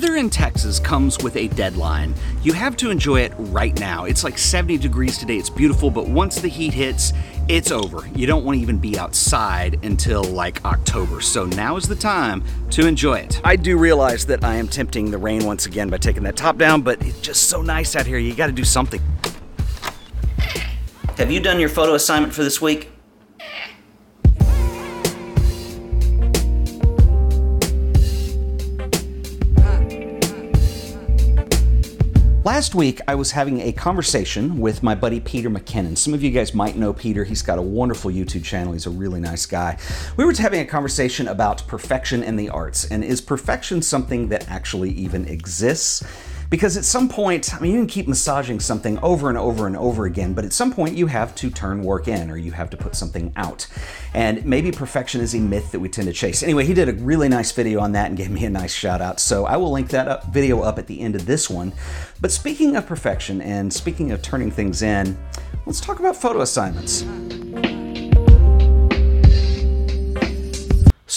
weather in Texas comes with a deadline. You have to enjoy it right now. It's like 70 degrees today. It's beautiful, but once the heat hits, it's over. You don't want to even be outside until like October. So now is the time to enjoy it. I do realize that I am tempting the rain once again by taking that top down, but it's just so nice out here. You got to do something. Have you done your photo assignment for this week? Last week, I was having a conversation with my buddy Peter McKinnon. Some of you guys might know Peter. He's got a wonderful YouTube channel. He's a really nice guy. We were having a conversation about perfection in the arts, and is perfection something that actually even exists? Because at some point, I mean, you can keep massaging something over and over and over again, but at some point you have to turn work in or you have to put something out. And maybe perfection is a myth that we tend to chase. Anyway, he did a really nice video on that and gave me a nice shout out. So I will link that up, video up at the end of this one. But speaking of perfection and speaking of turning things in, let's talk about photo assignments.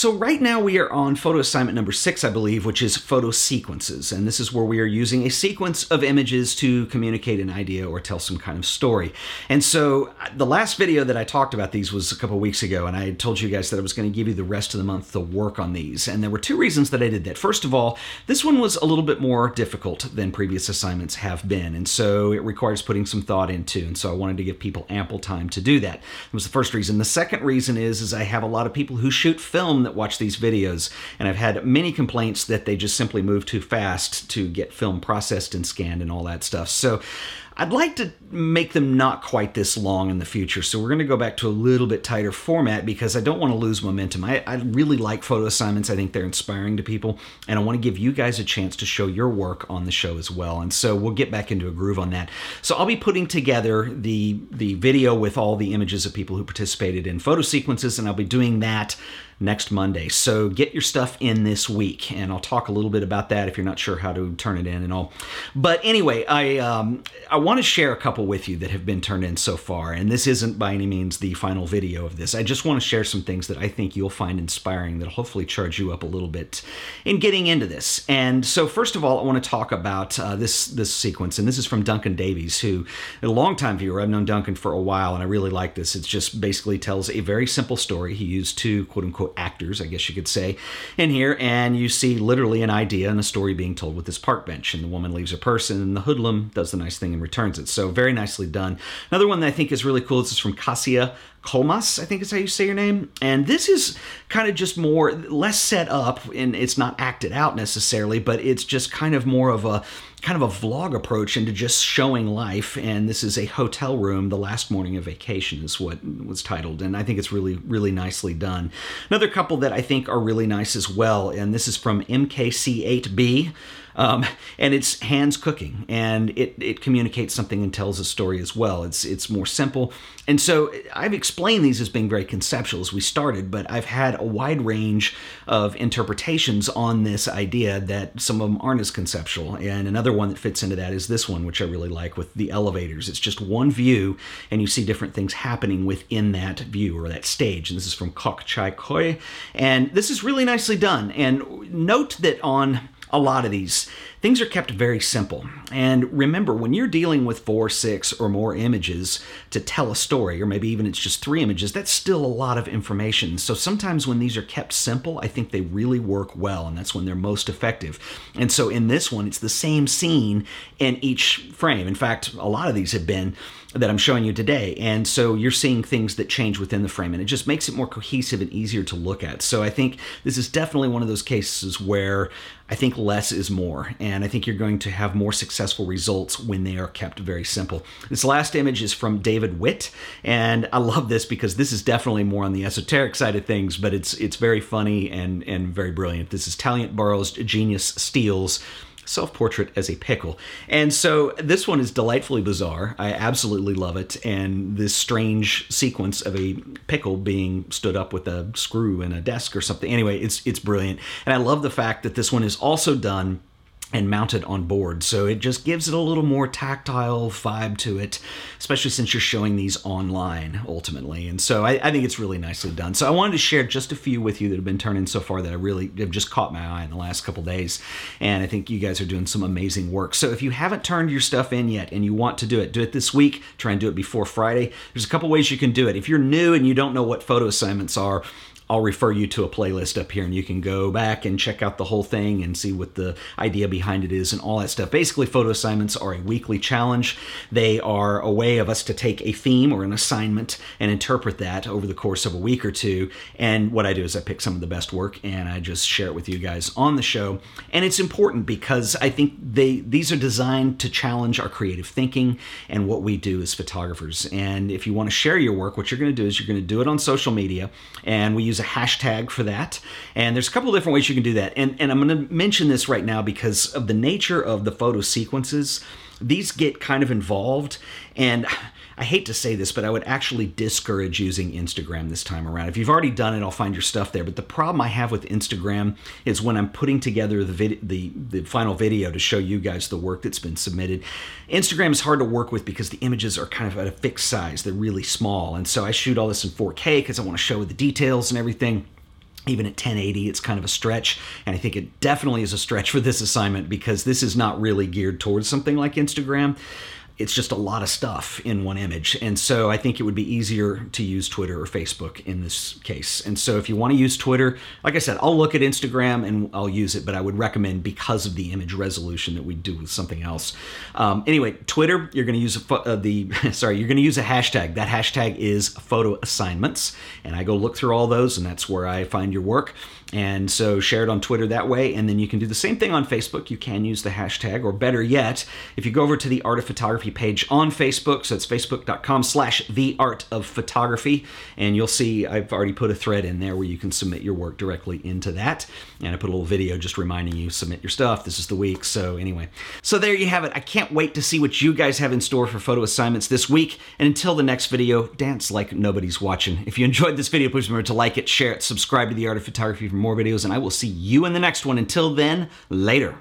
So right now we are on photo assignment number six, I believe, which is photo sequences. And this is where we are using a sequence of images to communicate an idea or tell some kind of story. And so uh, the last video that I talked about these was a couple weeks ago, and I told you guys that I was going to give you the rest of the month to work on these. And there were two reasons that I did that. First of all, this one was a little bit more difficult than previous assignments have been. And so it requires putting some thought into. And so I wanted to give people ample time to do that. That was the first reason. The second reason is, is I have a lot of people who shoot film that watch these videos, and I've had many complaints that they just simply move too fast to get film processed and scanned and all that stuff. So I'd like to make them not quite this long in the future, so we're going to go back to a little bit tighter format because I don't want to lose momentum. I, I, really like photo assignments. I think they're inspiring to people, and I want to give you guys a chance to show your work on the show as well. And so we'll get back into a groove on that. So I'll be putting together the the video with all the images of people who participated in photo sequences, and I'll be doing that next Monday. So get your stuff in this week, and I'll talk a little bit about that if you're not sure how to turn it in and all. But anyway, I um, I want to share a couple with you that have been turned in so far, and this isn't by any means the final video of this. I just want to share some things that I think you'll find inspiring that'll hopefully charge you up a little bit in getting into this. And so, first of all, I want to talk about uh, this this sequence, and this is from Duncan Davies, who a longtime viewer. I've known Duncan for a while, and I really like this. It just basically tells a very simple story. He used two quote unquote actors, I guess you could say, in here, and you see literally an idea and a story being told with this park bench. And the woman leaves her purse, and the hoodlum does the nice thing and returns it. So very nicely done. Another one that I think is really cool. This is from Kasia Kolmas, I think is how you say your name. And this is kind of just more less set up, and it's not acted out necessarily, but it's just kind of more of a kind of a vlog approach into just showing life. And this is a hotel room, the last morning of vacation is what was titled. And I think it's really, really nicely done. Another couple that I think are really nice as well, and this is from MKC8B. Um, and it's hands cooking, and it, it communicates something and tells a story as well. It's it's more simple, and so I've explained these as being very conceptual as we started, but I've had a wide range of interpretations on this idea that some of them aren't as conceptual. And another one that fits into that is this one, which I really like with the elevators. It's just one view, and you see different things happening within that view or that stage. And this is from Kok Chai Koi, and this is really nicely done. And note that on a lot of these. Things are kept very simple. And remember, when you're dealing with four, six, or more images to tell a story, or maybe even it's just three images, that's still a lot of information. So sometimes when these are kept simple, I think they really work well, and that's when they're most effective. And so in this one, it's the same scene in each frame. In fact, a lot of these have been that I'm showing you today. And so you're seeing things that change within the frame, and it just makes it more cohesive and easier to look at. So I think this is definitely one of those cases where I think less is more, and I think you're going to have more successful results when they are kept very simple. This last image is from David Witt, and I love this because this is definitely more on the esoteric side of things, but it's it's very funny and and very brilliant. This is Talent Borrows Genius Steals self portrait as a pickle. And so this one is delightfully bizarre. I absolutely love it. And this strange sequence of a pickle being stood up with a screw in a desk or something. Anyway, it's it's brilliant. And I love the fact that this one is also done and mounted on board. So it just gives it a little more tactile vibe to it, especially since you're showing these online ultimately. And so I, I, think it's really nicely done. So I wanted to share just a few with you that have been turned in so far that I really have just caught my eye in the last couple days. And I think you guys are doing some amazing work. So if you haven't turned your stuff in yet and you want to do it, do it this week. Try and do it before Friday. There's a couple ways you can do it. If you're new and you don't know what photo assignments are, I'll refer you to a playlist up here and you can go back and check out the whole thing and see what the idea behind it is and all that stuff. Basically, photo assignments are a weekly challenge. They are a way of us to take a theme or an assignment and interpret that over the course of a week or two. And what I do is I pick some of the best work and I just share it with you guys on the show. And it's important because I think they these are designed to challenge our creative thinking and what we do as photographers. And if you want to share your work, what you're going to do is you're going to do it on social media and we use a hashtag for that. And there's a couple different ways you can do that. And, and I'm going to mention this right now because of the nature of the photo sequences. These get kind of involved. And I hate to say this, but I would actually discourage using Instagram this time around. If you've already done it, I'll find your stuff there. But the problem I have with Instagram is when I'm putting together the vid- the the final video to show you guys the work that's been submitted. Instagram is hard to work with because the images are kind of at a fixed size; they're really small, and so I shoot all this in 4K because I want to show the details and everything even at 1080 it's kind of a stretch and i think it definitely is a stretch for this assignment because this is not really geared towards something like instagram it's just a lot of stuff in one image. And so I think it would be easier to use Twitter or Facebook in this case. And so if you want to use Twitter, like I said, I'll look at Instagram and I'll use it, but I would recommend because of the image resolution that we do with something else. Um, anyway, Twitter, you're going to use a, uh, the sorry, you're going to use a hashtag. That hashtag is photo assignments, and I go look through all those, and that's where I find your work. And so share it on Twitter that way. And then you can do the same thing on Facebook. You can use the hashtag, or better yet, if you go over to the Art of Photography page on Facebook, so it's facebook.com slash the art of photography, and you'll see I've already put a thread in there where you can submit your work directly into that. And I put a little video just reminding you submit your stuff. This is the week. So anyway, so there you have it. I can't wait to see what you guys have in store for photo assignments this week. And until the next video, dance like nobody's watching. If you enjoyed this video, please remember to like it, share it, subscribe to the Art of Photography for more videos, and I will see you in the next one. Until then, later.